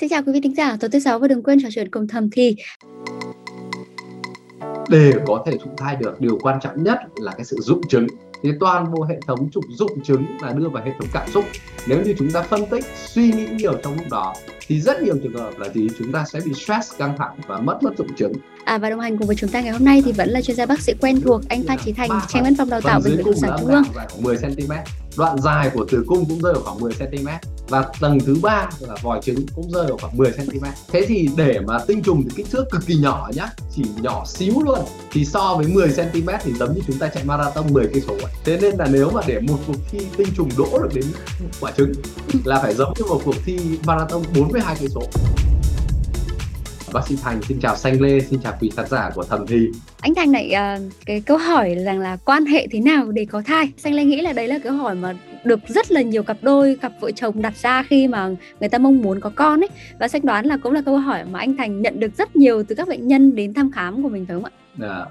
Xin chào quý vị thính giả, tối thứ sáu và đừng quên trò chuyện cùng thầm thì. Để có thể thụ thai được điều quan trọng nhất là cái sự dụng chứng. Thì toàn bộ hệ thống trục dụng chứng là đưa vào hệ thống cảm xúc. Nếu như chúng ta phân tích suy nghĩ nhiều trong lúc đó thì rất nhiều trường hợp là gì? Chúng ta sẽ bị stress căng thẳng và mất mất dụng chứng. À, và đồng hành cùng với chúng ta ngày hôm nay thì vẫn là chuyên gia bác sĩ quen thuộc anh Phan Trí Thành, tránh văn phòng đào tạo bệnh viện sản Trung ương. Khoảng 10 cm, đoạn dài của tử cung cũng rơi vào khoảng 10 cm và tầng thứ ba là vòi trứng cũng rơi vào khoảng 10 cm. Thế thì để mà tinh trùng thì kích thước cực kỳ nhỏ nhá, chỉ nhỏ xíu luôn thì so với 10 cm thì giống như chúng ta chạy marathon 10 cây số. Thế nên là nếu mà để một cuộc thi tinh trùng đỗ được đến quả trứng là phải giống như một cuộc thi marathon 42 cây số bác sĩ Thành xin chào Xanh Lê xin chào quý khán giả của Thầm Thì. Anh Thành này uh, cái câu hỏi rằng là quan hệ thế nào để có thai? Xanh Lê nghĩ là đấy là cái hỏi mà được rất là nhiều cặp đôi cặp vợ chồng đặt ra khi mà người ta mong muốn có con ấy. Và Xanh đoán là cũng là câu hỏi mà anh Thành nhận được rất nhiều từ các bệnh nhân đến thăm khám của mình phải không ạ? Dạ,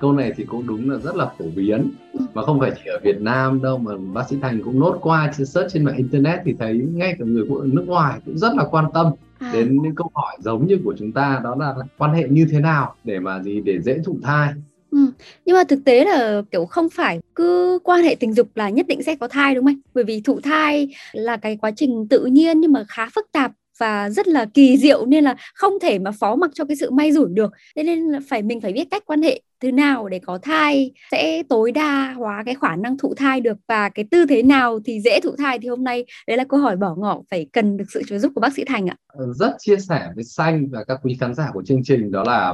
câu này thì cũng đúng là rất là phổ biến. Ừ. mà không phải chỉ ở Việt Nam đâu mà bác sĩ Thành cũng nốt qua trên search trên mạng internet thì thấy ngay cả người nước ngoài cũng rất là quan tâm à. đến những câu hỏi giống như của chúng ta đó là quan hệ như thế nào để mà gì để dễ thụ thai Ừ. Nhưng mà thực tế là kiểu không phải cứ quan hệ tình dục là nhất định sẽ có thai đúng không anh? Bởi vì thụ thai là cái quá trình tự nhiên nhưng mà khá phức tạp và rất là kỳ diệu nên là không thể mà phó mặc cho cái sự may rủi được. Thế nên là phải mình phải biết cách quan hệ thế nào để có thai sẽ tối đa hóa cái khả năng thụ thai được và cái tư thế nào thì dễ thụ thai thì hôm nay đấy là câu hỏi bỏ ngỏ phải cần được sự trợ giúp của bác sĩ Thành ạ. Ờ, rất chia sẻ với Xanh và các quý khán giả của chương trình đó là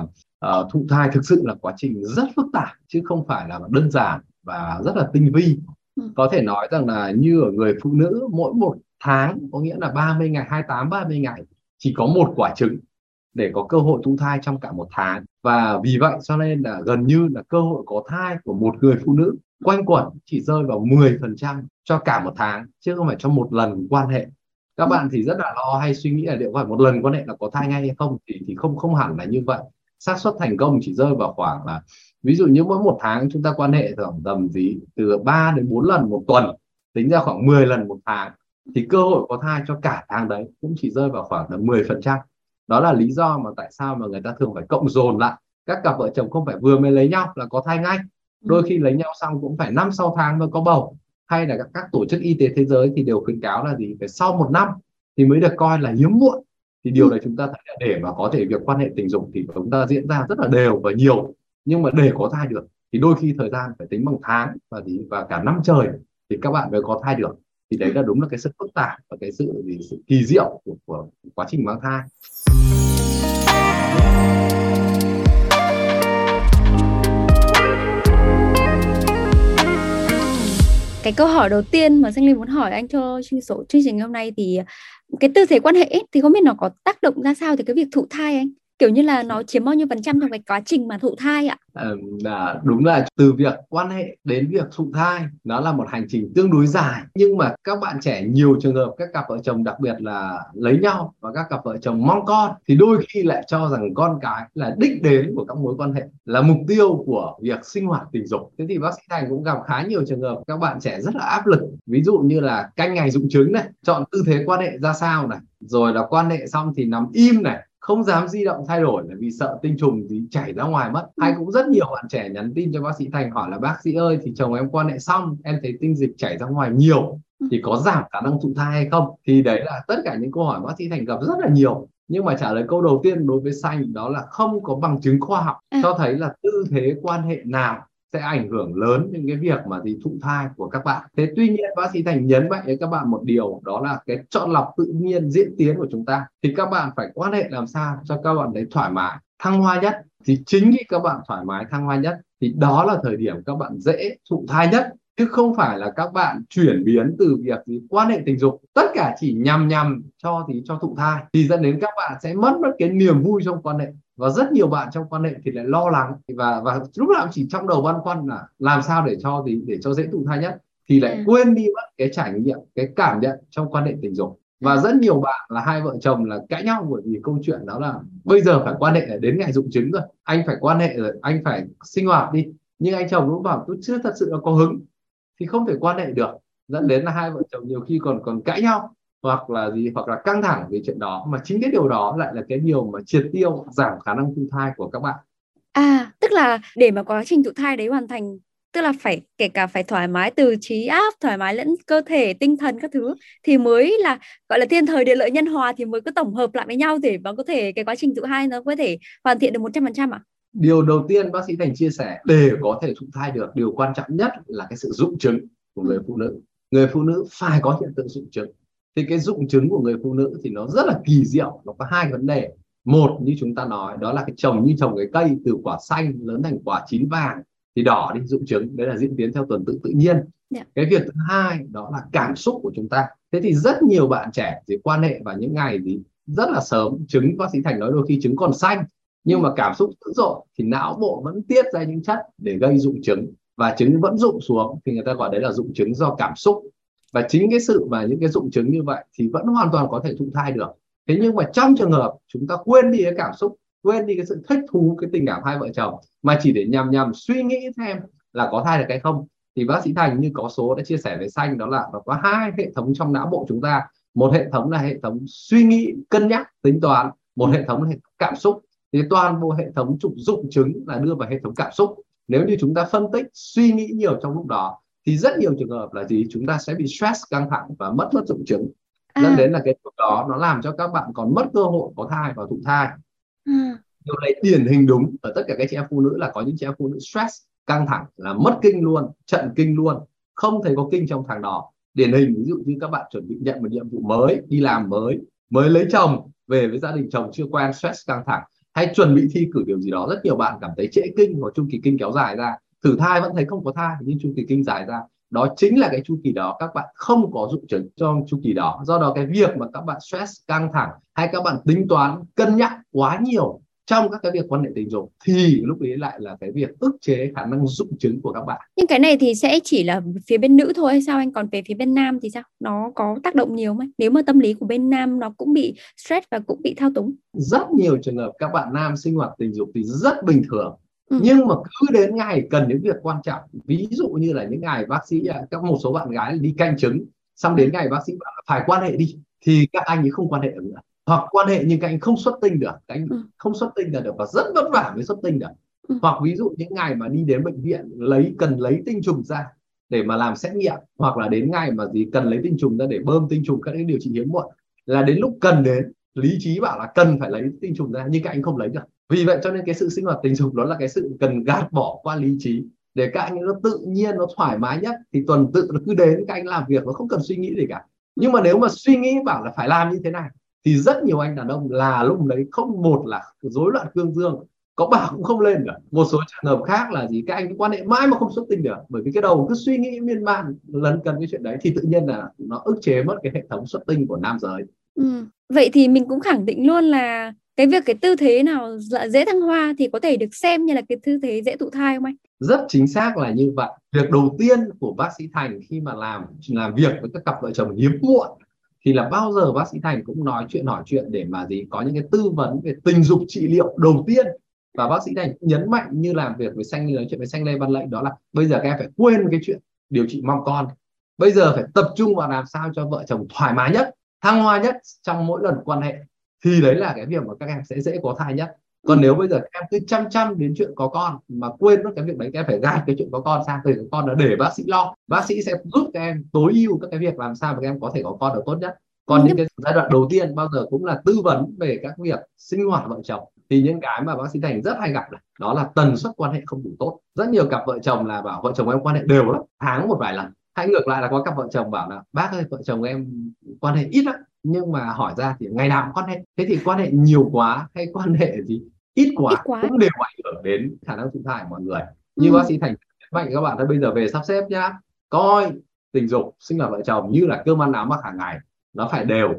uh, thụ thai thực sự là quá trình rất phức tạp chứ không phải là đơn giản và rất là tinh vi. Ừ. Có thể nói rằng là như ở người phụ nữ mỗi một tháng, có nghĩa là 30 ngày 28 30 ngày, chỉ có một quả trứng để có cơ hội thụ thai trong cả một tháng. Và vì vậy cho nên là gần như là cơ hội có thai của một người phụ nữ quanh quẩn chỉ rơi vào 10% cho cả một tháng, chứ không phải cho một lần quan hệ. Các bạn thì rất là lo hay suy nghĩ là liệu phải một lần quan hệ là có thai ngay hay không? Thì thì không không hẳn là như vậy. Xác suất thành công chỉ rơi vào khoảng là, ví dụ như mỗi một tháng chúng ta quan hệ khoảng tầm gì, từ 3 đến 4 lần một tuần, tính ra khoảng 10 lần một tháng thì cơ hội có thai cho cả tháng đấy cũng chỉ rơi vào khoảng là 10% đó là lý do mà tại sao mà người ta thường phải cộng dồn lại. Các cặp vợ chồng không phải vừa mới lấy nhau là có thai ngay. Đôi khi lấy nhau xong cũng phải năm sau tháng mới có bầu. Hay là các, các tổ chức y tế thế giới thì đều khuyến cáo là gì? Phải sau một năm thì mới được coi là hiếm muộn. Thì điều này chúng ta thấy là để mà có thể việc quan hệ tình dục thì chúng ta diễn ra rất là đều và nhiều. Nhưng mà để có thai được thì đôi khi thời gian phải tính bằng tháng và gì? Và cả năm trời thì các bạn mới có thai được thì đấy là đúng là cái sự phức tạp và cái sự gì sự kỳ diệu của, của quá trình mang thai. Cái câu hỏi đầu tiên mà Danh Linh muốn hỏi anh cho chương số chương trình hôm nay thì cái tư thế quan hệ ấy, thì không biết nó có tác động ra sao thì cái việc thụ thai anh? Kiểu như là nó chiếm bao nhiêu phần trăm trong cái quá trình mà thụ thai ạ? À, đúng là từ việc quan hệ đến việc thụ thai nó là một hành trình tương đối dài. Nhưng mà các bạn trẻ nhiều trường hợp các cặp vợ chồng đặc biệt là lấy nhau và các cặp vợ chồng mong con thì đôi khi lại cho rằng con cái là đích đến của các mối quan hệ là mục tiêu của việc sinh hoạt tình dục. Thế thì bác sĩ thành cũng gặp khá nhiều trường hợp các bạn trẻ rất là áp lực. Ví dụ như là canh ngày dụng trứng này chọn tư thế quan hệ ra sao này rồi là quan hệ xong thì nằm im này không dám di động thay đổi là vì sợ tinh trùng gì chảy ra ngoài mất. Hay cũng rất nhiều bạn trẻ nhắn tin cho bác sĩ thành hỏi là bác sĩ ơi thì chồng em quan hệ xong em thấy tinh dịch chảy ra ngoài nhiều thì có giảm khả năng thụ thai hay không? Thì đấy là tất cả những câu hỏi bác sĩ thành gặp rất là nhiều. Nhưng mà trả lời câu đầu tiên đối với xanh đó là không có bằng chứng khoa học à. cho thấy là tư thế quan hệ nào sẽ ảnh hưởng lớn đến cái việc mà gì thụ thai của các bạn. Thế tuy nhiên bác sĩ Thành nhấn mạnh với các bạn một điều đó là cái chọn lọc tự nhiên diễn tiến của chúng ta thì các bạn phải quan hệ làm sao cho các bạn đấy thoải mái, thăng hoa nhất. Thì chính khi các bạn thoải mái thăng hoa nhất thì đó là thời điểm các bạn dễ thụ thai nhất chứ không phải là các bạn chuyển biến từ việc gì quan hệ tình dục tất cả chỉ nhằm nhằm cho thì cho thụ thai thì dẫn đến các bạn sẽ mất mất cái niềm vui trong quan hệ và rất nhiều bạn trong quan hệ thì lại lo lắng. Và và lúc nào chỉ trong đầu băn khoăn là làm sao để cho gì để cho dễ thụ thai nhất. Thì lại ừ. quên đi mất cái trải nghiệm cái cảm nhận trong quan hệ tình dục. Và ừ. rất nhiều bạn là hai vợ chồng là cãi nhau bởi vì câu chuyện đó là bây giờ phải quan hệ đến ngày dụng trứng rồi. Anh phải quan hệ rồi anh phải sinh hoạt đi. Nhưng anh chồng cũng bảo tôi chưa thật sự là có hứng. Thì không thể quan hệ được. Dẫn đến là hai vợ chồng nhiều khi còn còn cãi nhau hoặc là gì hoặc là căng thẳng về chuyện đó. Mà chính cái điều đó lại là cái điều mà triệt tiêu giảm khả năng thụ thai của các bạn. À tức là để mà quá trình thụ thai đấy hoàn thành tức là phải kể cả phải thoải mái từ trí áp thoải mái lẫn cơ thể tinh thần các thứ thì mới là gọi là thiên thời địa lợi nhân hòa thì mới có tổng hợp lại với nhau để mà có thể cái quá trình thụ thai nó có thể hoàn thiện được một trăm phần trăm ạ. Điều đầu tiên bác sĩ thành chia sẻ để có thể thụ thai được điều quan trọng nhất là cái sự dụng chứng của người phụ nữ. Người phụ nữ phải có hiện tượng dụng chứng thì cái dụng chứng của người phụ nữ thì nó rất là kỳ diệu nó có hai vấn đề một như chúng ta nói đó là cái trồng như trồng cái cây từ quả xanh lớn thành quả chín vàng thì đỏ đi dụng chứng đấy là diễn tiến theo tuần tự tự nhiên yeah. Dạ. cái việc thứ hai đó là cảm xúc của chúng ta thế thì rất nhiều bạn trẻ thì quan hệ vào những ngày gì rất là sớm trứng bác sĩ thành nói đôi khi trứng còn xanh nhưng mà cảm xúc dữ dội thì não bộ vẫn tiết ra những chất để gây dụng chứng và trứng vẫn rụng xuống thì người ta gọi đấy là dụng chứng do cảm xúc và chính cái sự và những cái dụng chứng như vậy thì vẫn hoàn toàn có thể thụ thai được. Thế nhưng mà trong trường hợp chúng ta quên đi cái cảm xúc, quên đi cái sự thích thú, cái tình cảm hai vợ chồng, mà chỉ để nhằm nhằm suy nghĩ thêm là có thai được hay không, thì bác sĩ thành như có số đã chia sẻ với xanh, đó là nó có hai hệ thống trong não bộ chúng ta. Một hệ thống là hệ thống suy nghĩ, cân nhắc, tính toán. Một hệ thống là hệ thống cảm xúc. Thì toàn bộ hệ thống trục dụng chứng là đưa vào hệ thống cảm xúc. Nếu như chúng ta phân tích, suy nghĩ nhiều trong lúc đó thì rất nhiều trường hợp là gì? Chúng ta sẽ bị stress căng thẳng và mất mất dụng chứng. À. dẫn đến là cái điều đó nó làm cho các bạn còn mất cơ hội có thai và thụ thai. À. điều này điển hình đúng ở tất cả các chị em phụ nữ là có những chị em phụ nữ stress căng thẳng là mất kinh luôn trận kinh luôn không thấy có kinh trong tháng đó. Điển hình ví dụ như các bạn chuẩn bị nhận một nhiệm vụ mới đi làm mới mới lấy chồng về với gia đình chồng chưa quen stress căng thẳng hay chuẩn bị thi cử điều gì đó rất nhiều bạn cảm thấy trễ kinh hoặc chu kỳ kinh kéo dài ra thử thai vẫn thấy không có thai nhưng chu kỳ kinh dài ra đó chính là cái chu kỳ đó các bạn không có dụng chứng trong chu kỳ đó do đó cái việc mà các bạn stress căng thẳng hay các bạn tính toán cân nhắc quá nhiều trong các cái việc quan hệ tình dục thì lúc ấy lại là cái việc ức chế khả năng dụng chứng của các bạn. Nhưng cái này thì sẽ chỉ là phía bên nữ thôi hay sao anh? Còn về phía bên nam thì sao? Nó có tác động nhiều không? Nếu mà tâm lý của bên nam nó cũng bị stress và cũng bị thao túng. Rất nhiều trường hợp các bạn nam sinh hoạt tình dục thì rất bình thường. Ừ. nhưng mà cứ đến ngày cần những việc quan trọng ví dụ như là những ngày bác sĩ à, các một số bạn gái đi canh trứng xong đến ngày bác sĩ bảo phải quan hệ đi thì các anh ấy không quan hệ nữa hoặc quan hệ nhưng các anh không xuất tinh được các anh ừ. không xuất tinh được và rất vất vả mới xuất tinh được ừ. hoặc ví dụ những ngày mà đi đến bệnh viện lấy cần lấy tinh trùng ra để mà làm xét nghiệm hoặc là đến ngày mà gì cần lấy tinh trùng ra để bơm tinh trùng các cái điều trị hiếm muộn là đến lúc cần đến lý trí bảo là cần phải lấy tinh trùng ra nhưng các anh không lấy được vì vậy cho nên cái sự sinh hoạt tình dục đó là cái sự cần gạt bỏ qua lý trí để các anh nó tự nhiên, nó thoải mái nhất. Thì tuần tự nó cứ đến, các anh làm việc nó không cần suy nghĩ gì cả. Nhưng mà nếu mà suy nghĩ bảo là phải làm như thế này, thì rất nhiều anh đàn ông là lúc đấy không một là rối loạn cương dương, có bảo cũng không lên được. Một số trường hợp khác là gì, các anh quan hệ mãi mà không xuất tinh được. Bởi vì cái đầu cứ suy nghĩ miên man, lấn cần cái chuyện đấy thì tự nhiên là nó ức chế mất cái hệ thống xuất tinh của nam giới. Ừ. vậy thì mình cũng khẳng định luôn là cái việc cái tư thế nào dễ thăng hoa thì có thể được xem như là cái tư thế dễ thụ thai không anh? Rất chính xác là như vậy. Việc đầu tiên của bác sĩ Thành khi mà làm làm việc với các cặp vợ chồng hiếm muộn, thì là bao giờ bác sĩ Thành cũng nói chuyện, hỏi chuyện để mà gì, có những cái tư vấn về tình dục trị liệu đầu tiên và bác sĩ Thành nhấn mạnh như làm việc với xanh, nói chuyện với xanh lê văn lệnh, đó là bây giờ các em phải quên cái chuyện điều trị mong con bây giờ phải tập trung vào làm sao cho vợ chồng thoải mái nhất, thăng hoa nhất trong mỗi lần quan hệ thì đấy là cái việc mà các em sẽ dễ có thai nhất. Còn ừ. nếu bây giờ các em cứ chăm chăm đến chuyện có con mà quên mất cái việc đấy các em phải gạt cái chuyện có con sang thì con là để bác sĩ lo. Bác sĩ sẽ giúp các em tối ưu các cái việc làm sao mà các em có thể có con được tốt nhất. Còn những cái giai đoạn đầu tiên bao giờ cũng là tư vấn về các việc sinh hoạt vợ chồng. Thì những cái mà bác sĩ thành rất hay gặp này đó là tần suất quan hệ không đủ tốt. Rất nhiều cặp vợ chồng là bảo vợ chồng em quan hệ đều lắm tháng một vài lần. Hay ngược lại là có cặp vợ chồng bảo là bác ơi vợ chồng em quan hệ ít lắm nhưng mà hỏi ra thì ngày nào cũng quan hệ. Thế thì quan hệ nhiều quá hay quan hệ gì? Ít quá, ít quá. cũng đều ảnh hưởng đến khả năng thụ thai của mọi người. Như ừ. bác sĩ thành mạnh các bạn thấy bây giờ về sắp xếp nhá. Coi tình dục sinh hoạt vợ chồng như là cơm ăn áo mặc hàng ngày. Nó phải đều.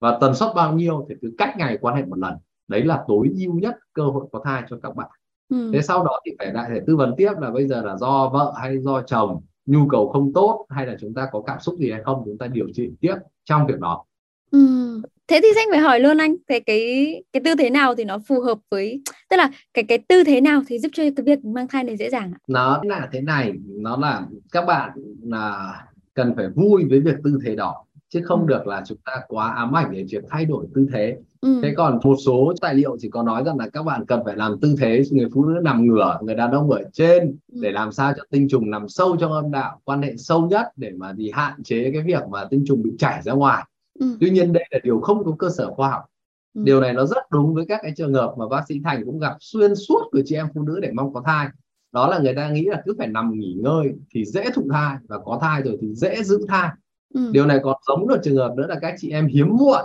Và tần suất bao nhiêu thì cứ cách ngày quan hệ một lần. Đấy là tối ưu nhất cơ hội có thai cho các bạn. Ừ. thế sau đó thì phải lại thể tư vấn tiếp là bây giờ là do vợ hay do chồng nhu cầu không tốt hay là chúng ta có cảm xúc gì hay không chúng ta điều trị tiếp trong việc đó Ừ. Thế thì Danh phải hỏi luôn anh, thế cái cái tư thế nào thì nó phù hợp với tức là cái cái tư thế nào thì giúp cho cái việc mang thai này dễ dàng ạ? Nó là thế này, nó là các bạn là cần phải vui với việc tư thế đó. chứ không ừ. được là chúng ta quá ám ảnh về việc thay đổi tư thế ừ. thế còn một số tài liệu chỉ có nói rằng là các bạn cần phải làm tư thế người phụ nữ nằm ngửa người đàn ông ở trên ừ. để làm sao cho tinh trùng nằm sâu trong âm đạo quan hệ sâu nhất để mà thì hạn chế cái việc mà tinh trùng bị chảy ra ngoài ừ. tuy nhiên đây là điều không có cơ sở khoa học ừ. điều này nó rất đúng với các cái trường hợp mà bác sĩ thành cũng gặp xuyên suốt của chị em phụ nữ để mong có thai đó là người ta nghĩ là cứ phải nằm nghỉ ngơi thì dễ thụ thai và có thai rồi thì dễ giữ thai ừ. điều này còn giống được trường hợp nữa là các chị em hiếm muộn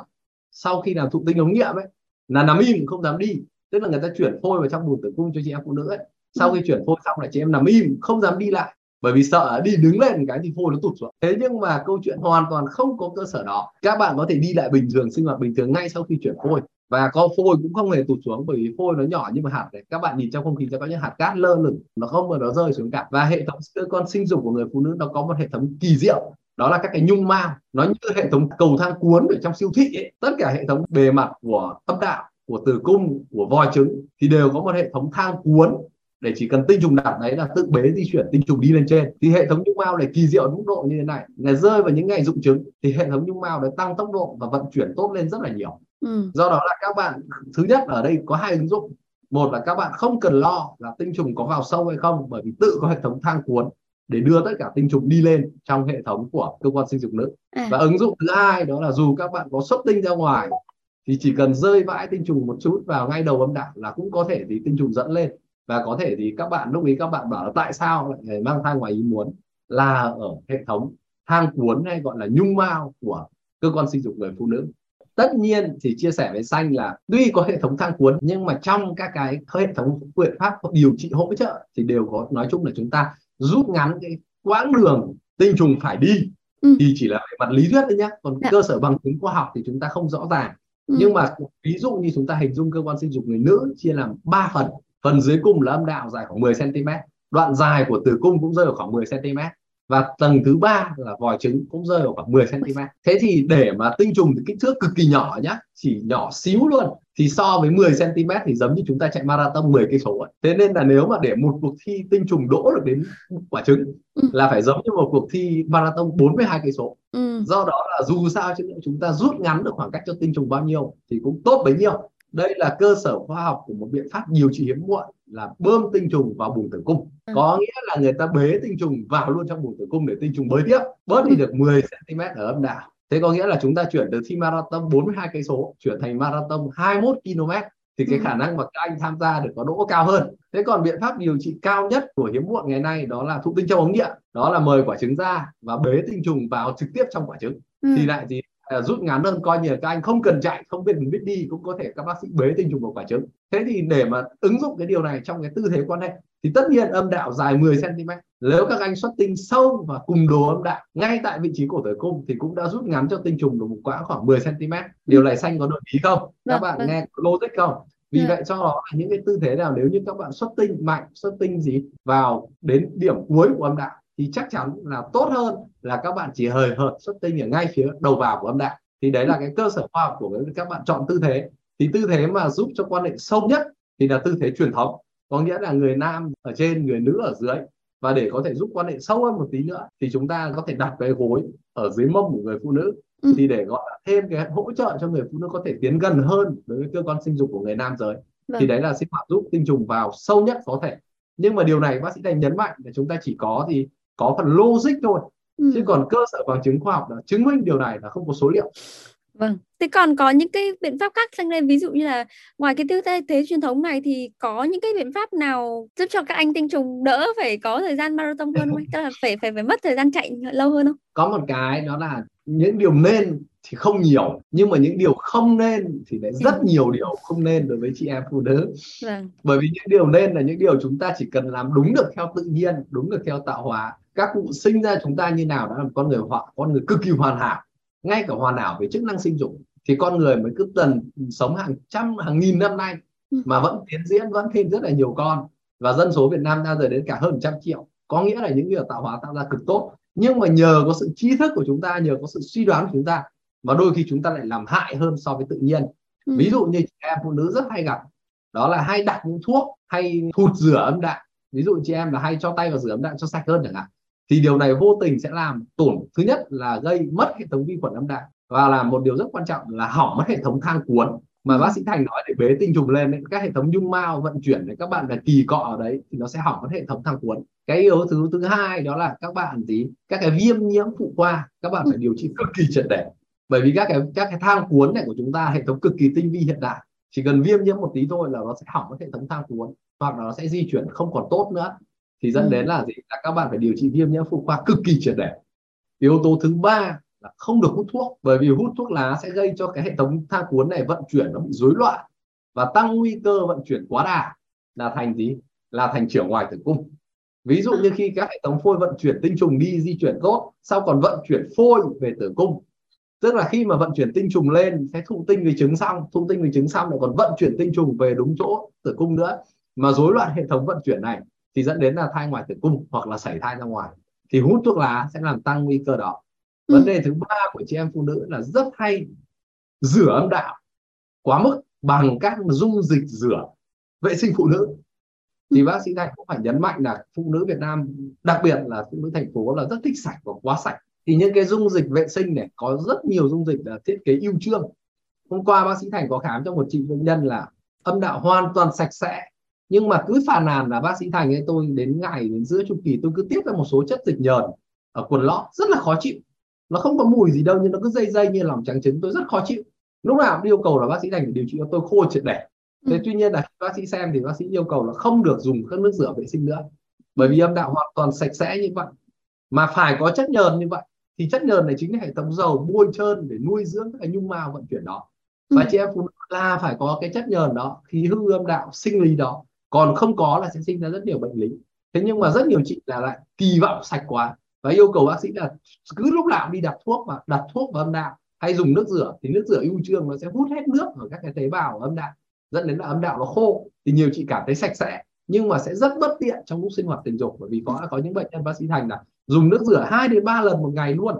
sau khi làm thụ tinh ống nghiệm ấy là nằm im không dám đi tức là người ta chuyển phôi vào trong buồng tử cung cho chị em phụ nữ ấy sau ừ. khi chuyển phôi xong là chị em nằm im không dám đi lại bởi vì sợ đi đứng lên cái thì phôi nó tụt xuống. Thế nhưng mà câu chuyện hoàn toàn không có cơ sở đó. Các bạn có thể đi lại bình thường, sinh hoạt bình thường ngay sau khi chuyển phôi. Và có phôi cũng không hề tụt xuống bởi vì phôi nó nhỏ như một hạt này, các bạn nhìn trong không khí sẽ có những hạt cát lơ lửng, nó không mà nó rơi xuống cả. Và hệ thống cơ quan sinh dục của người phụ nữ nó có một hệ thống kỳ diệu, đó là các cái nhung mao nó như hệ thống cầu thang cuốn ở trong siêu thị ấy. tất cả hệ thống bề mặt của âm đạo, của tử cung, của vòi trứng thì đều có một hệ thống thang cuốn để chỉ cần tinh trùng đặt đấy là tự bế di chuyển tinh trùng đi lên trên. Thì hệ thống nhung mao này kỳ diệu mức độ như thế này. Là rơi vào những ngày dụng trứng thì hệ thống nhung mao đấy tăng tốc độ và vận chuyển tốt lên rất là nhiều. Ừ. do đó là các bạn thứ nhất ở đây có hai ứng dụng. Một là các bạn không cần lo là tinh trùng có vào sâu hay không bởi vì tự có hệ thống thang cuốn để đưa tất cả tinh trùng đi lên trong hệ thống của cơ quan sinh dục nữ. À. và ứng dụng thứ hai đó là dù các bạn có xuất tinh ra ngoài thì chỉ cần rơi vãi tinh trùng một chút vào ngay đầu âm đạo là cũng có thể thì tinh trùng dẫn lên và có thể thì các bạn lúc ấy các bạn bảo là tại sao lại mang thai ngoài ý muốn là ở hệ thống thang cuốn hay gọi là nhung mao của cơ quan sinh dục người phụ nữ tất nhiên thì chia sẻ với xanh là tuy có hệ thống thang cuốn nhưng mà trong các cái hệ thống biện pháp điều trị hỗ trợ thì đều có nói chung là chúng ta rút ngắn cái quãng đường tinh trùng phải đi ừ. thì chỉ là về mặt lý thuyết thôi nhé còn dạ. cơ sở bằng chứng khoa học thì chúng ta không rõ ràng ừ. nhưng mà ví dụ như chúng ta hình dung cơ quan sinh dục người nữ chia làm 3 phần phần dưới cung là âm đạo dài khoảng 10 cm đoạn dài của tử cung cũng rơi vào khoảng 10 cm và tầng thứ ba là vòi trứng cũng rơi vào khoảng 10 cm thế thì để mà tinh trùng thì kích thước cực kỳ nhỏ nhá chỉ nhỏ xíu luôn. Thì so với 10 cm thì giống như chúng ta chạy marathon 10 cây số thế nên là nếu mà để một cuộc thi tinh trùng đỗ được đến quả trứng ừ. là phải giống như một cuộc thi marathon 42 cây số. Ừ. do đó là dù sao chúng ta rút ngắn được khoảng cách cho tinh trùng bao nhiêu thì cũng tốt bấy nhiêu đây là cơ sở khoa học của một biện pháp điều trị hiếm muộn là bơm tinh trùng vào buồng tử cung ừ. có nghĩa là người ta bế tinh trùng vào luôn trong buồng tử cung để tinh trùng bơi tiếp bớt đi được 10 cm ở âm đạo thế có nghĩa là chúng ta chuyển từ thi marathon 42 cây số chuyển thành marathon 21 km thì cái ừ. khả năng mà các anh tham gia được có đỗ cao hơn thế còn biện pháp điều trị cao nhất của hiếm muộn ngày nay đó là thụ tinh trong ống nghiệm đó là mời quả trứng ra và bế tinh trùng vào trực tiếp trong quả trứng ừ. thì lại gì rút ngắn hơn coi như là các anh không cần chạy không biết biết đi cũng có thể các bác sĩ bế tinh trùng vào quả trứng thế thì để mà ứng dụng cái điều này trong cái tư thế quan hệ thì tất nhiên âm đạo dài 10 cm nếu các anh xuất tinh sâu và cùng đồ âm đạo ngay tại vị trí cổ tử cung thì cũng đã rút ngắn cho tinh trùng được một quãng khoảng 10 cm điều này xanh có đồng ý không các vâng, bạn vâng. nghe logic không vì. Dạ. vậy cho đó những cái tư thế nào nếu như các bạn xuất tinh mạnh xuất tinh gì vào đến điểm cuối của âm đạo thì chắc chắn là tốt hơn là các bạn chỉ hời hợt xuất tinh ở ngay phía đầu vào của âm đạo. Thì đấy là cái cơ sở khoa học của các bạn chọn tư thế. Thì tư thế mà giúp cho quan hệ sâu nhất thì là tư thế truyền thống. Có nghĩa là người nam ở trên người nữ ở dưới. Và để có thể giúp quan hệ sâu hơn một tí nữa thì chúng ta có thể đặt cái gối ở dưới mông của người phụ nữ. Ừ. thì để gọi là thêm cái hỗ trợ cho người phụ nữ có thể tiến gần hơn đối với cơ quan sinh dục của người nam giới. Vâng. thì đấy là sinh hoạt giúp tinh trùng vào sâu nhất có thể. Nhưng mà điều này bác sĩ thành nhấn mạnh là chúng ta chỉ có thì có phần logic thôi. Ừ. chứ còn cơ sở bằng chứng khoa học là chứng minh điều này là không có số liệu. Vâng. Thế còn có những cái biện pháp khác sang đây? Ví dụ như là ngoài cái tư thế, thế truyền thống này thì có những cái biện pháp nào giúp cho các anh tinh trùng đỡ phải có thời gian marathon hơn không? Tức là phải phải phải mất thời gian chạy lâu hơn không? Có một cái đó là những điều nên thì không nhiều nhưng mà những điều không nên thì lại rất nhiều điều không nên đối với chị em phụ nữ. Vâng. bởi vì những điều nên là những điều chúng ta chỉ cần làm đúng được theo tự nhiên đúng được theo tạo hóa các cụ sinh ra chúng ta như nào đó là một con người họ con người cực kỳ hoàn hảo ngay cả hoàn hảo về chức năng sinh dục thì con người mới cứ dần sống hàng trăm hàng nghìn năm nay ừ. mà vẫn tiến diễn vẫn thêm rất là nhiều con. Và dân số Việt Nam đang giờ đến cả hơn trăm triệu. Có nghĩa là những điều tạo hóa tạo ra cực tốt. Nhưng mà nhờ có sự trí thức của chúng ta nhờ có sự suy đoán của chúng ta mà đôi khi chúng ta lại làm hại hơn so với tự nhiên. Ừ. ví dụ như chị em phụ nữ rất hay gặp đó là hay đặt những thuốc hay thụt rửa âm đạo ví dụ chị em là hay cho tay vào rửa âm đạo cho sạch hơn chẳng hạn thì điều này vô tình sẽ làm tổn thứ nhất là gây mất hệ thống vi khuẩn âm đạo và là một điều rất quan trọng là hỏng mất hệ thống thang cuốn. Mà bác sĩ thành nói để bế tinh trùng lên ấy, các hệ thống nhung mao vận chuyển để các bạn là kỳ cọ ở đấy thì nó sẽ hỏng mất hệ thống thang cuốn. Cái yếu thứ thứ hai đó là các bạn gì các cái viêm nhiễm phụ khoa các bạn phải điều trị cực kỳ triệt để. Bởi vì các cái các cái thang cuốn này của chúng ta hệ thống cực kỳ tinh vi hiện đại. Chỉ cần viêm nhiễm một tí thôi là nó sẽ hỏng mất hệ thống thang cuốn hoặc là nó sẽ di chuyển không còn tốt nữa thì dẫn ừ. đến là gì? Là các bạn phải điều trị viêm nhiễm phụ khoa cực kỳ triệt để. Yếu tố thứ ba là không được hút thuốc bởi vì hút thuốc lá sẽ gây cho cái hệ thống thang cuốn này vận chuyển nó bị rối loạn và tăng nguy cơ vận chuyển quá đà là thành gì? Là thành trưởng ngoài tử cung. Ví dụ như khi các hệ thống phôi vận chuyển tinh trùng đi di chuyển tốt sau còn vận chuyển phôi về tử cung. Tức là khi mà vận chuyển tinh trùng lên sẽ thụ tinh với trứng xong thụ tinh với trứng xong lại còn vận chuyển tinh trùng về đúng chỗ tử cung nữa. Mà rối loạn hệ thống vận chuyển này thì dẫn đến là thai ngoài tử cung hoặc là sảy thai ra ngoài. Thì hút thuốc lá sẽ làm tăng nguy cơ đó. Ừ. vấn đề thứ ba của chị em phụ nữ là rất hay rửa âm đạo quá mức bằng các dung dịch rửa vệ sinh phụ nữ. Thì ừ. bác sĩ thành cũng phải nhấn mạnh là phụ nữ Việt Nam đặc biệt là phụ nữ thành phố là rất thích sạch và quá sạch. Thì những cái dung dịch vệ sinh này có rất nhiều dung dịch là thiết kế ưu trương. Hôm qua bác sĩ thành có khám cho một chị bệnh nhân là âm đạo hoàn toàn sạch sẽ nhưng mà cứ phàn nàn là bác sĩ thành ấy tôi đến ngày đến giữa chu kỳ tôi cứ tiết ra một số chất dịch nhờn ở quần lót rất là khó chịu. Nó không có mùi gì đâu nhưng nó cứ dây dây như lòng trắng trứng tôi rất khó chịu. Lúc nào cũng yêu cầu là bác sĩ thành phải điều trị cho tôi khô triệt để. Thế ừ. tuy nhiên là bác sĩ xem thì bác sĩ yêu cầu là không được dùng các nước rửa vệ sinh nữa. Bởi vì âm đạo hoàn toàn sạch sẽ như vậy. Mà phải có chất nhờn như vậy. Thì chất nhờn này chính là hệ thống dầu bôi trơn để nuôi dưỡng cái nhung mao vận chuyển đó. Và ừ. chị em phụ nữ là phải có cái chất nhờn đó khí hư âm đạo sinh lý đó còn không có là sẽ sinh ra rất nhiều bệnh lý. Thế nhưng mà rất nhiều chị là lại kỳ vọng sạch quá và yêu cầu bác sĩ là cứ lúc nào đi đặt thuốc và đặt thuốc vào âm đạo hay dùng nước rửa thì nước rửa ưu trương nó sẽ hút hết nước ở các cái tế bào âm đạo, dẫn đến là âm đạo nó khô. Thì nhiều chị cảm thấy sạch sẽ nhưng mà sẽ rất bất tiện trong lúc sinh hoạt tình dục bởi vì có có những bệnh nhân bác sĩ thành là dùng nước rửa 2 đến 3 lần một ngày luôn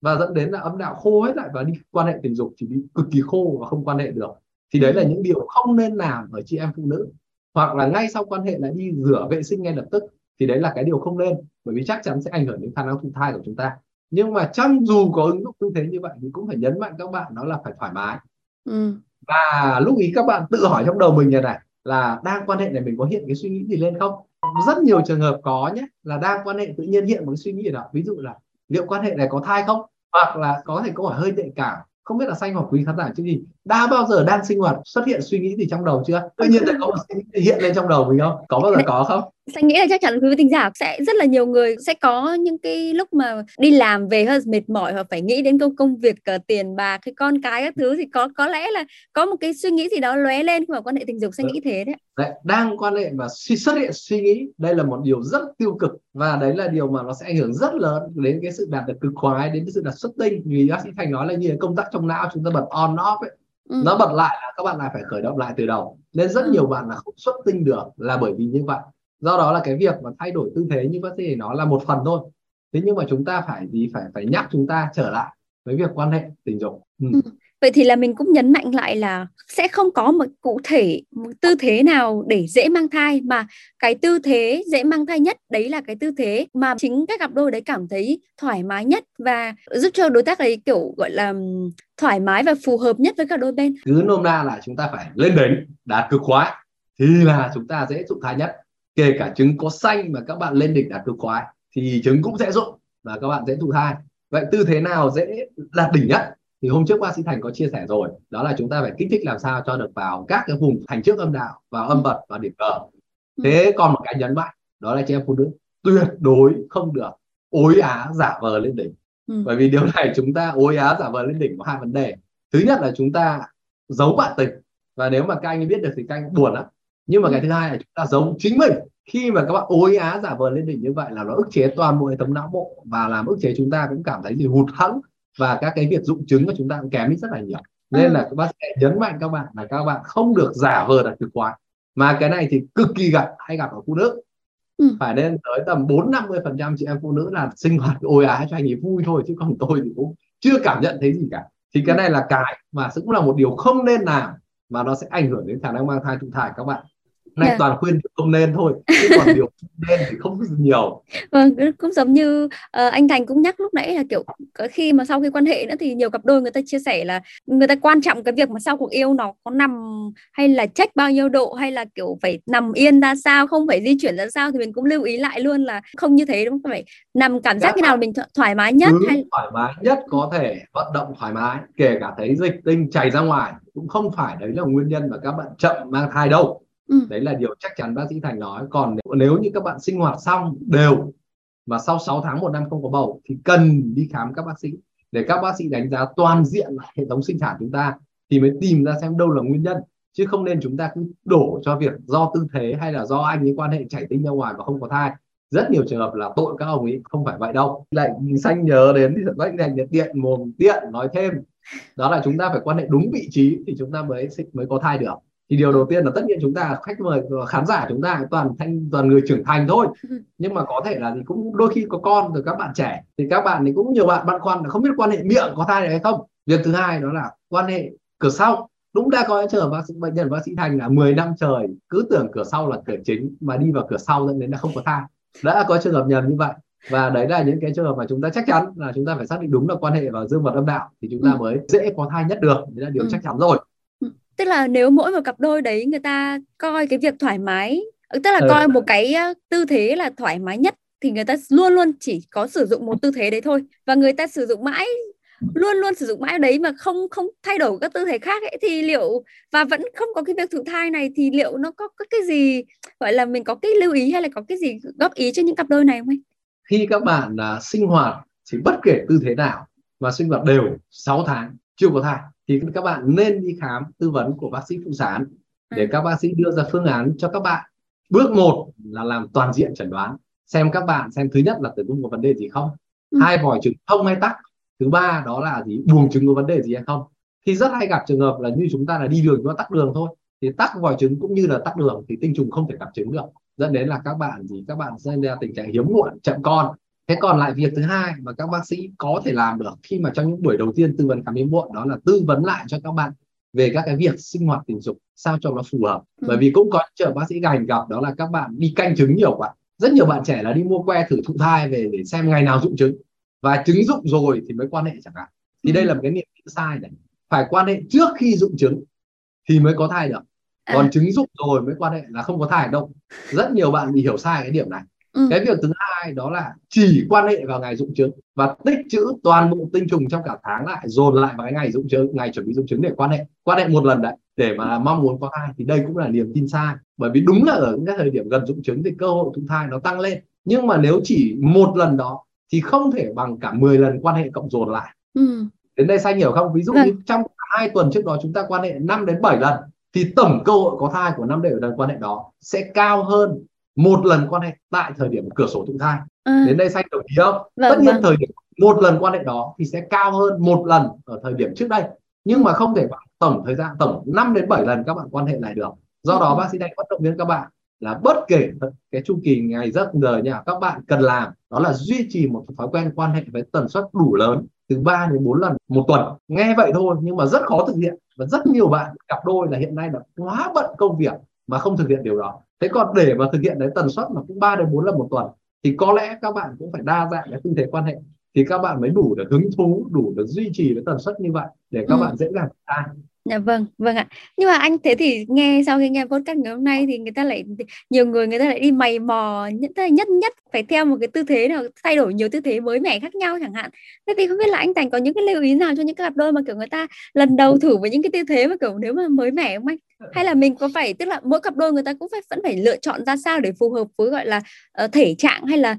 và dẫn đến là âm đạo khô hết lại và đi quan hệ tình dục thì bị cực kỳ khô và không quan hệ được. Thì đấy là những điều không nên làm ở chị em phụ nữ hoặc là ngay sau quan hệ lại đi rửa vệ sinh ngay lập tức thì đấy là cái điều không nên bởi vì chắc chắn sẽ ảnh hưởng đến khả năng thụ thai của chúng ta. Nhưng mà trong dù có ứng dụng tư thế như vậy thì cũng phải nhấn mạnh các bạn đó là phải thoải mái. Ừ. và lúc ý các bạn tự hỏi trong đầu mình như này là đang quan hệ này mình có hiện cái suy nghĩ gì lên không? Rất nhiều trường hợp có nhé là đang quan hệ tự nhiên hiện một cái suy nghĩ đó. Ví dụ là liệu quan hệ này có thai không? Hoặc là có thể câu hỏi hơi nhạy cảm. Không biết là xanh hoặc quý khán giả chứ gì đã bao giờ đang sinh hoạt xuất hiện suy nghĩ gì trong đầu chưa? Tự nhiên là có một suy nghĩ hiện lên trong đầu mình không? Có bao giờ có không? Xanh nghĩ là chắc chắn quý vị thính giả sẽ rất là nhiều người sẽ có những cái lúc mà đi làm về hơi mệt mỏi hoặc phải nghĩ đến công công việc uh, tiền bạc cái con cái các thứ thì có có lẽ là có một cái suy nghĩ gì đó lóe lên khi mà quan hệ tình dục sẽ nghĩ thế đấy. đấy đang quan hệ và suy xuất hiện suy nghĩ đây là một điều rất tiêu cực và đấy là điều mà nó sẽ ảnh hưởng rất lớn đến cái sự đạt được cực khoái đến cái sự đạt xuất tinh. Vì bác sĩ thành nói là như công tác trong não chúng ta bật on off ấy ừ. nó bật lại là các bạn lại phải khởi động lại từ đầu nên rất ừ. nhiều bạn là không xuất tinh được là bởi vì như vậy do đó là cái việc mà thay đổi tư thế như bác sĩ nó là một phần thôi thế nhưng mà chúng ta phải gì phải phải nhắc chúng ta trở lại với việc quan hệ tình dục ừ. Ừ vậy thì là mình cũng nhấn mạnh lại là sẽ không có một cụ thể, một tư thế nào để dễ mang thai, mà cái tư thế dễ mang thai nhất, đấy là cái tư thế mà chính các cặp đôi đấy cảm thấy thoải mái nhất và giúp cho đối tác ấy kiểu, gọi là, thoải mái và phù hợp nhất với cả đôi bên. Cứ nôm na là chúng ta phải lên đỉnh đạt cực khoái, thì là chúng ta dễ thụ thai nhất. Kể cả trứng có xanh mà các bạn lên đỉnh đạt cực khoái, thì trứng cũng dễ dụng và các bạn dễ thụ thai. Vậy tư thế nào dễ đạt đỉnh nhất? Thì hôm trước bác sĩ thành có chia sẻ rồi đó là chúng ta phải kích thích làm sao cho được vào các cái vùng thành trước âm đạo vào âm bật và điểm cờ thế còn một cái nhấn mạnh đó là chị em phụ nữ tuyệt đối không được ối á giả vờ lên đỉnh. Ừ. bởi vì điều này chúng ta ối á giả vờ lên đỉnh có hai vấn đề. Thứ nhất là chúng ta giấu bạn tình và nếu mà các anh biết được thì các anh buồn lắm. Nhưng mà cái thứ hai là chúng ta giống chính mình. Khi mà các bạn ối á giả vờ lên đỉnh như vậy là nó ức chế toàn bộ hệ thống não bộ và làm ức chế chúng ta cũng cảm thấy gì hụt hẫng và các cái việc dụng chứng của chúng ta cũng kém đi rất là nhiều. Nên ừ. là các bác sĩ nhấn mạnh các bạn là các bạn không được giả vờ đạt cực khoái mà cái này thì cực kỳ gặp hay gặp ở phụ nữ. Ừ. phải nên tới tầm bốn năm mươi phần trăm chị em phụ nữ là sinh hoạt ôi á cho anh ấy vui thôi chứ còn tôi thì cũng chưa cảm nhận thấy gì cả. Thì cái này là cái mà cũng là một điều không nên làm mà nó sẽ ảnh hưởng đến khả năng mang thai thụ thai các bạn nay yeah. Dạ. toàn khuyên không nên thôi chứ còn điều nên thì không nhiều vâng cũng giống như uh, anh Thành cũng nhắc lúc nãy là kiểu khi mà sau khi quan hệ nữa thì nhiều cặp đôi người ta chia sẻ là người ta quan trọng cái việc mà sau cuộc yêu nó có nằm hay là trách bao nhiêu độ hay là kiểu phải nằm yên ra sao không phải di chuyển ra sao thì mình cũng lưu ý lại luôn là không như thế đúng không phải nằm cảm giác như nào mình thoải mái nhất hay thoải mái nhất có thể vận động thoải mái kể cả thấy dịch tinh chảy ra ngoài cũng không phải đấy là nguyên nhân mà các bạn chậm mang thai đâu ừ. đấy là điều chắc chắn bác sĩ thành nói. Còn nếu như các bạn sinh hoạt xong đều và sau 6 tháng một năm không có bầu thì cần đi khám các bác sĩ. Để các bác sĩ đánh giá toàn diện hệ thống sinh sản chúng ta thì mới tìm ra xem đâu là nguyên nhân. Chứ không nên chúng ta cứ đổ cho việc do tư thế hay là do anh ấy quan hệ chảy tinh ra ngoài và không có thai. Rất nhiều trường hợp là tội các ông ấy không phải vậy đâu. Lại xanh nhớ đến thì rất thành tiện mồm tiện nói thêm. Đó là chúng ta phải quan hệ đúng vị trí thì chúng ta mới mới có thai được thì điều đầu tiên là tất nhiên chúng ta khách mời khán giả chúng ta toàn thanh toàn người trưởng thành thôi. Nhưng mà có thể là thì cũng đôi khi có con từ các bạn trẻ. Thì các bạn thì cũng nhiều bạn băn khoăn là không biết quan hệ miệng có thai được hay không. Việc thứ hai đó là quan hệ cửa sau. Đúng đã có trường bác sĩ bệnh nhân bác sĩ thành là 10 năm trời cứ tưởng cửa sau là cửa chính mà đi vào cửa sau dẫn đến là không có thai. Đã có trường hợp nhầm như vậy. Và đấy là những cái trường hợp mà chúng ta chắc chắn là chúng ta phải xác định đúng là quan hệ vào dương vật âm đạo thì chúng ta ừ. mới dễ có thai nhất được. Đấy là điều ừ. chắc chắn rồi tức là nếu mỗi một cặp đôi đấy người ta coi cái việc thoải mái tức là ừ. coi một cái tư thế là thoải mái nhất thì người ta luôn luôn chỉ có sử dụng một tư thế đấy thôi và người ta sử dụng mãi luôn luôn sử dụng mãi đấy mà không không thay đổi các tư thế khác ấy thì liệu và vẫn không có cái việc thụ thai này thì liệu nó có, có cái gì gọi là mình có cái lưu ý hay là có cái gì góp ý cho những cặp đôi này không anh? Khi các bạn uh, sinh hoạt thì bất kể tư thế nào mà sinh hoạt đều 6 tháng chưa có thai thì các bạn nên đi khám tư vấn của bác sĩ phụ sản để ừ. các bác sĩ đưa ra phương án cho các bạn bước một là làm toàn diện chẩn đoán xem các bạn xem thứ nhất là tử cung có vấn đề gì không ừ. hai vòi trứng thông hay tắc thứ ba đó là gì buồng trứng có vấn đề gì hay không thì rất hay gặp trường hợp là như chúng ta là đi đường nó tắc đường thôi thì tắc vòi trứng cũng như là tắc đường thì tinh trùng không thể gặp trứng được dẫn đến là các bạn gì các bạn sẽ ra tình trạng hiếm muộn chậm con thế còn lại việc thứ hai mà các bác sĩ có thể làm được khi mà trong những buổi đầu tiên tư vấn khám hiếm muộn đó là tư vấn lại cho các bạn về các cái việc sinh hoạt tình dục sao cho nó phù hợp. Ừ. bởi vì cũng có chờ bác sĩ gành gặp đó là các bạn đi canh trứng nhiều quá. Rất nhiều bạn trẻ là đi mua que thử thụ thai về để xem ngày nào dụng trứng. Và trứng dụng rồi thì mới quan hệ chẳng hạn. Thì ừ. đây là một cái niệm sai này. Phải quan hệ trước khi dụng trứng thì mới có thai được. À. còn trứng dụng rồi mới quan hệ là không có thai đâu. Rất nhiều bạn bị hiểu sai cái điểm này ừ. cái việc thứ hai đó là chỉ quan hệ vào ngày dụng trứng và tích trữ toàn bộ tinh trùng trong cả tháng lại dồn lại vào cái ngày dụng trứng ngày chuẩn bị dụng trứng để quan hệ quan hệ một lần đấy để mà mong muốn có thai thì đây cũng là niềm tin sai bởi vì đúng là ở những cái thời điểm gần dụng trứng thì cơ hội thụ thai nó tăng lên nhưng mà nếu chỉ một lần đó thì không thể bằng cả 10 lần quan hệ cộng dồn lại ừ. đến đây xanh hiểu không ví dụ Được. như vâng. trong hai tuần trước đó chúng ta quan hệ 5 đến 7 lần thì tổng cơ hội có thai của năm đều lần quan hệ đó sẽ cao hơn một lần quan hệ tại thời điểm cửa sổ thụ thai à. đến đây xanh đồng ý không vâng, tất nhiên vâng. thời điểm một lần quan hệ đó thì sẽ cao hơn một lần ở thời điểm trước đây nhưng mà không thể bằng tổng thời gian tổng 5 đến 7 lần các bạn quan hệ lại được do đó ừ. bác sĩ đang vận động viên các bạn là bất kể cái chu kỳ ngày giấc giờ nhà các bạn cần làm đó là duy trì một thói quen quan hệ với tần suất đủ lớn từ 3 đến 4 lần một tuần nghe vậy thôi nhưng mà rất khó thực hiện và rất nhiều bạn cặp đôi là hiện nay là quá bận công việc mà không thực hiện điều đó thế còn để mà thực hiện đấy tần suất mà cũng 3 đến 4 lần một tuần thì có lẽ các bạn cũng phải đa dạng cái tư thế quan hệ thì các bạn mới đủ được hứng thú đủ được duy trì cái tần suất như vậy để các ừ. bạn dễ dàng thai Dạ vâng, vâng ạ. Nhưng mà anh thế thì nghe sau khi nghe podcast ngày hôm nay thì người ta lại nhiều người người ta lại đi mày mò nhất nhất nhất phải theo một cái tư thế nào thay đổi nhiều tư thế mới mẻ khác nhau chẳng hạn. Thế thì không biết là anh Thành có những cái lưu ý nào cho những cặp đôi mà kiểu người ta lần đầu thử với những cái tư thế mà kiểu nếu mà mới mẻ không anh? Hay là mình có phải tức là mỗi cặp đôi người ta cũng phải vẫn phải lựa chọn ra sao để phù hợp với gọi là uh, thể trạng hay là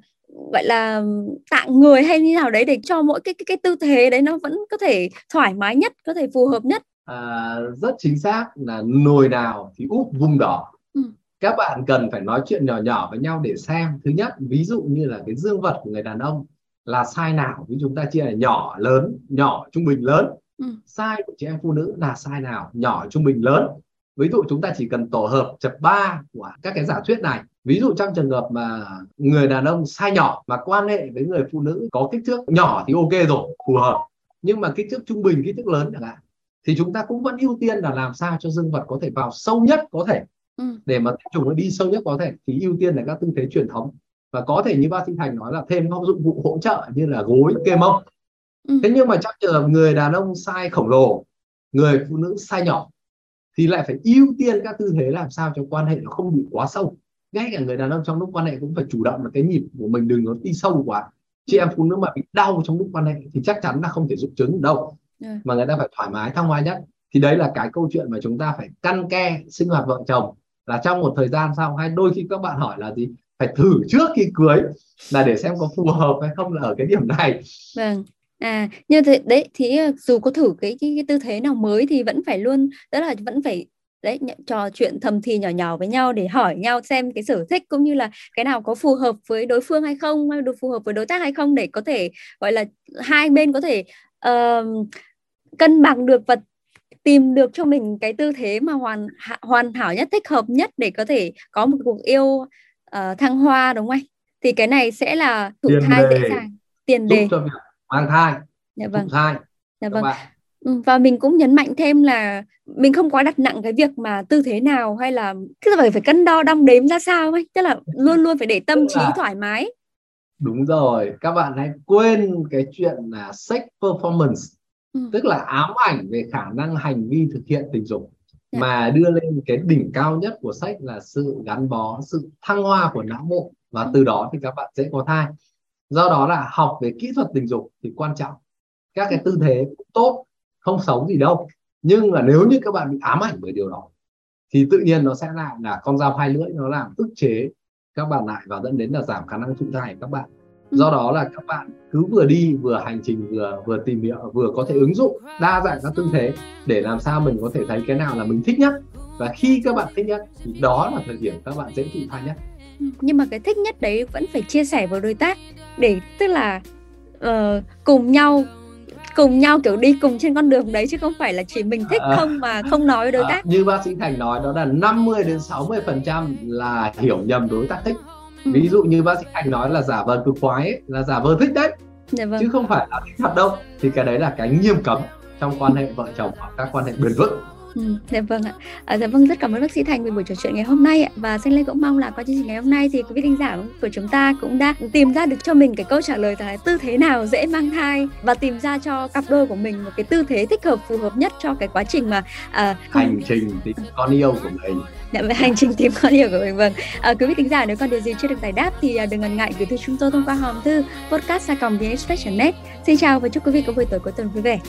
gọi là tạng người hay như nào đấy để cho mỗi cái cái cái tư thế đấy nó vẫn có thể thoải mái nhất, có thể phù hợp nhất à, rất chính xác là nồi nào thì úp vùng đỏ. Ừ. các bạn cần phải nói chuyện nhỏ nhỏ với nhau để xem. Thứ nhất ví dụ như là cái dương vật của người đàn ông là sai nào ví chúng ta chia là nhỏ lớn nhỏ trung bình lớn. Ừ. sai của chị em phụ nữ là sai nào nhỏ trung bình lớn. Ví dụ chúng ta chỉ cần tổ hợp chập ba của các cái giả thuyết này. Ví dụ trong trường hợp mà người đàn ông sai nhỏ mà quan hệ với người phụ nữ có kích thước nhỏ thì ok rồi phù hợp. Nhưng mà kích thước trung bình kích thước lớn chẳng hạn thì chúng ta cũng vẫn ưu tiên là làm sao cho dương vật có thể vào sâu nhất có thể. Ừ. để mà tinh trùng nó đi sâu nhất có thể thì ưu tiên là các tư thế truyền thống. Và có thể như bác sĩ thành nói là thêm các dụng cụ hỗ trợ như là gối kê mông. Ừ. thế nhưng mà trong trường hợp người đàn ông sai khổng lồ người phụ nữ sai nhỏ thì lại phải ưu tiên các tư thế làm sao cho quan hệ nó không bị quá sâu. Ngay cả người đàn ông trong lúc quan hệ cũng phải chủ động là cái nhịp của mình đừng có đi sâu quá. Chị em phụ nữ mà bị đau trong lúc quan hệ thì chắc chắn là không thể dụng trứng đâu yeah. mà người ta phải thoải mái thăng hoa nhất. Thì đấy là cái câu chuyện mà chúng ta phải căn ke sinh hoạt vợ chồng. Là trong một thời gian sau hay đôi khi các bạn hỏi là gì? Phải thử trước khi cưới là để xem có phù hợp hay không là ở cái điểm này. Vâng. À như thế đấy thì ờ, dù có thử cái, cái cái tư thế nào mới thì vẫn phải luôn đó là vẫn phải đấy trò chuyện thầm thì nhỏ nhỏ với nhau để hỏi nhau xem cái sở thích cũng như là cái nào có phù hợp với đối phương hay không hay được phù hợp với đối tác hay không để có thể gọi là hai bên có thể uh, cân bằng được và tìm được cho mình cái tư thế mà hoàn hoàn hảo nhất thích hợp nhất để có thể có một cuộc yêu uh, thăng hoa đúng không anh? Thì cái này sẽ là thụ thai dễ dàng. Tiền đề. cho việc mang thai. Dạ vâng. thụ thai. Dạ vâng. ừ, và mình cũng nhấn mạnh thêm là mình không quá đặt nặng cái việc mà tư thế nào hay là cứ phải phải cân đo đong đếm ra sao ấy. Tức là luôn luôn phải để tâm trí thoải mái. Đúng rồi. Các bạn hãy quên cái chuyện là sex performance ừ. tức là ám ảnh về khả năng hành vi thực hiện tình dục dạ. mà đưa lên cái đỉnh cao nhất của sách là sự gắn bó sự thăng hoa của não bộ và ừ. từ đó thì các bạn sẽ có thai do đó là học về kỹ thuật tình dục thì quan trọng các cái tư thế cũng tốt không xấu gì đâu nhưng mà nếu như các bạn bị ám ảnh bởi điều đó thì tự nhiên nó sẽ lại là con dao hai lưỡi nó làm ức chế các bạn lại và dẫn đến là giảm khả năng thụ thai của các bạn. Do đó là các bạn cứ vừa đi vừa hành trình vừa vừa tìm hiểu vừa có thể ứng dụng đa dạng các tư thế để làm sao mình có thể thấy cái nào là mình thích nhất và khi các bạn thích nhất thì đó là thời điểm các bạn dễ thụ thai nhất ừ, nhưng mà cái thích nhất đấy vẫn phải chia sẻ với đối tác để tức là uh, cùng nhau cùng nhau kiểu đi cùng trên con đường đấy chứ không phải là chỉ mình thích à. không mà không nói với đối à, tác. À, như bác sĩ Thành nói đó là 50 đến 60 phần trăm là hiểu nhầm đối tác thích. Ừ. Ví dụ như bác sĩ Thành nói là giả vờ cực khoái ấy, là giả vờ thích đấy. Dạ vâng. Chứ không phải là thích thật đâu. Thì cái đấy là cái nghiêm cấm trong quan hệ vợ chồng hoặc các quan hệ bền vững. Ừ, dạ vâng ạ. À, dạ vâng rất cảm ơn bác sĩ Thành về buổi trò chuyện ngày hôm nay ạ. Và Xanh Lê cũng mong là qua chương trình ngày hôm nay thì quý vị thính giả của chúng ta cũng đã tìm ra được cho mình cái câu trả lời là tư thế nào dễ mang thai và tìm ra cho cặp đôi của mình một cái tư thế thích hợp phù hợp nhất cho cái quá trình mà à, hành trình tìm con yêu của mình. Dạ, về hành trình tìm con yêu của mình vâng. À, quý vị thính giả nếu còn điều gì chưa được giải đáp thì à, đừng ngần ngại gửi thư chúng tôi thông qua hòm thư podcast net. Xin chào và chúc quý vị có buổi tối cuối tuần vui vẻ.